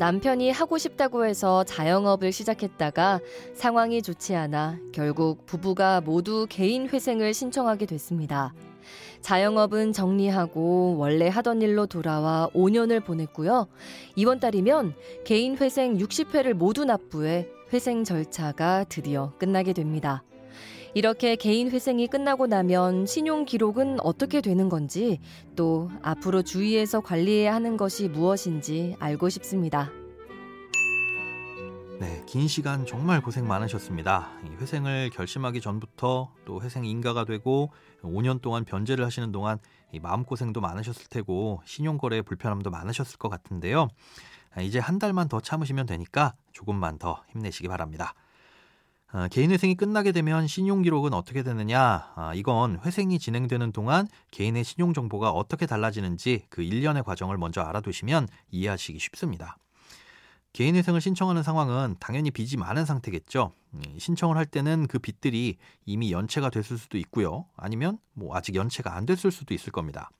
남편이 하고 싶다고 해서 자영업을 시작했다가 상황이 좋지 않아 결국 부부가 모두 개인 회생을 신청하게 됐습니다. 자영업은 정리하고 원래 하던 일로 돌아와 5년을 보냈고요. 이번 달이면 개인 회생 60회를 모두 납부해 회생 절차가 드디어 끝나게 됩니다. 이렇게 개인 회생이 끝나고 나면 신용 기록은 어떻게 되는 건지 또 앞으로 주의해서 관리해야 하는 것이 무엇인지 알고 싶습니다. 네, 긴 시간 정말 고생 많으셨습니다. 회생을 결심하기 전부터 또 회생 인가가 되고 5년 동안 변제를 하시는 동안 마음 고생도 많으셨을 테고 신용 거래에 불편함도 많으셨을 것 같은데요. 이제 한 달만 더 참으시면 되니까 조금만 더 힘내시기 바랍니다. 어, 개인 회생이 끝나게 되면 신용 기록은 어떻게 되느냐? 아, 이건 회생이 진행되는 동안 개인의 신용 정보가 어떻게 달라지는지 그 일련의 과정을 먼저 알아두시면 이해하시기 쉽습니다. 개인 회생을 신청하는 상황은 당연히 빚이 많은 상태겠죠. 음, 신청을 할 때는 그 빚들이 이미 연체가 됐을 수도 있고요. 아니면 뭐 아직 연체가 안 됐을 수도 있을 겁니다.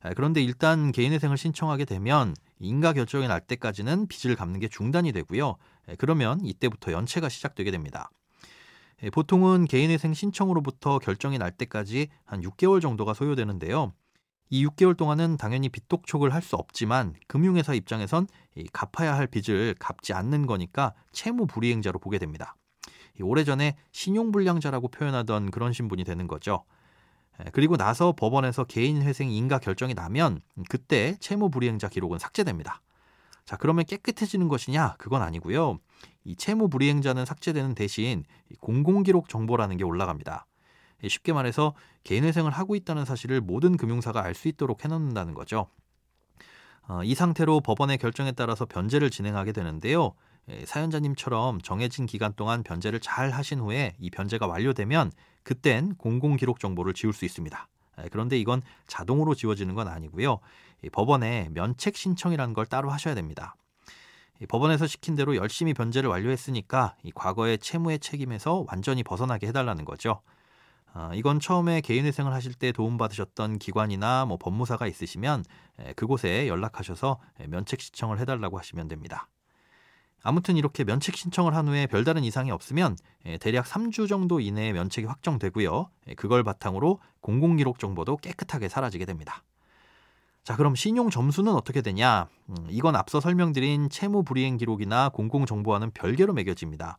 아, 그런데 일단 개인회생을 신청하게 되면 인가 결정이 날 때까지는 빚을 갚는 게 중단이 되고요. 그러면 이때부터 연체가 시작되게 됩니다. 보통은 개인회생 신청으로부터 결정이 날 때까지 한 6개월 정도가 소요되는데요. 이 6개월 동안은 당연히 빚 독촉을 할 수 없지만 금융회사 입장에선 갚아야 할 빚을 갚지 않는 거니까 채무 불이행자로 보게 됩니다. 오래전에 신용불량자라고 표현하던 그런 신분이 되는 거죠. 그리고 나서 법원에서 개인 회생 인가 결정이 나면 그때 채무 불이행자 기록은 삭제됩니다. 자, 그러면 깨끗해지는 것이냐? 그건 아니고요. 이 채무 불이행자는 삭제되는 대신 공공기록 정보라는 게 올라갑니다. 쉽게 말해서 개인 회생을 하고 있다는 사실을 모든 금융사가 알 수 있도록 해놓는다는 거죠. 어, 이 상태로 법원의 결정에 따라서 변제를 진행하게 되는데요. 사연자님처럼 정해진 기간 동안 변제를 잘 하신 후에 이 변제가 완료되면 그땐 공공기록 정보를 지울 수 있습니다. 그런데 이건 자동으로 지워지는 건 아니고요. 법원에 면책 신청이라는 걸 따로 하셔야 됩니다. 법원에서 시킨 대로 열심히 변제를 완료했으니까 이 과거의 채무의 책임에서 완전히 벗어나게 해달라는 거죠. 어, 이건 처음에 개인회생을 하실 때 도움받으셨던 기관이나 뭐 법무사가 있으시면 그곳에 연락하셔서 면책 신청을 해달라고 하시면 됩니다. 아무튼 이렇게 면책 신청을 한 후에 별다른 이상이 없으면 대략 3주 정도 이내에 면책이 확정되고요. 그걸 바탕으로 공공기록 정보도 깨끗하게 사라지게 됩니다. 자, 그럼 신용 점수는 어떻게 되냐? 음, 이건 앞서 설명드린 채무 불이행 기록이나 공공정보와는 별개로 매겨집니다.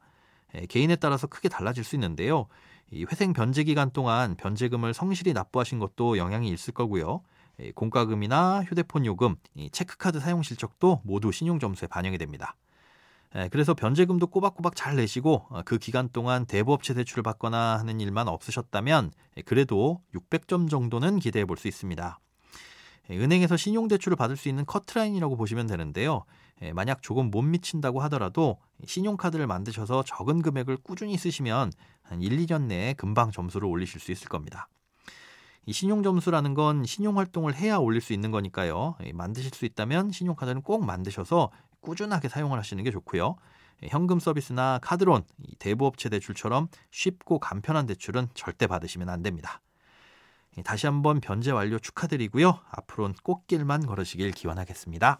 개인에 따라서 크게 달라질 수 있는데요. 이 회생 변제 기간 동안 변제금을 성실히 납부하신 것도 영향이 있을 거고요. 공과금이나 휴대폰 요금, 체크카드 사용 실적도 모두 신용 점수에 반영이 됩니다. 그래서 변제금도 꼬박꼬박 잘 내시고 어, 그 기간 동안 대부업체 대출을 받거나 하는 일만 없으셨다면 그래도 600점 정도는 기대해 볼 수 있습니다. 은행에서 신용대출을 받을 수 있는 커트라인이라고 보시면 되는데요. 만약 조금 못 미친다고 하더라도 신용카드를 만드셔서 적은 금액을 꾸준히 쓰시면 한 1, 2년 내에 금방 점수를 올리실 수 있을 겁니다. 이 신용 점수라는 건 신용 활동을 해야 올릴 수 있는 거니까요. 만드실 수 있다면 신용카드는 꼭 만드셔서 꾸준하게 사용을 하시는 게 좋고요. 현금 서비스나 카드론, 대부업체 대출처럼 쉽고 간편한 대출은 절대 받으시면 안 됩니다. 다시 한번 변제 완료 축하드리고요. 앞으로는 꽃길만 걸으시길 기원하겠습니다.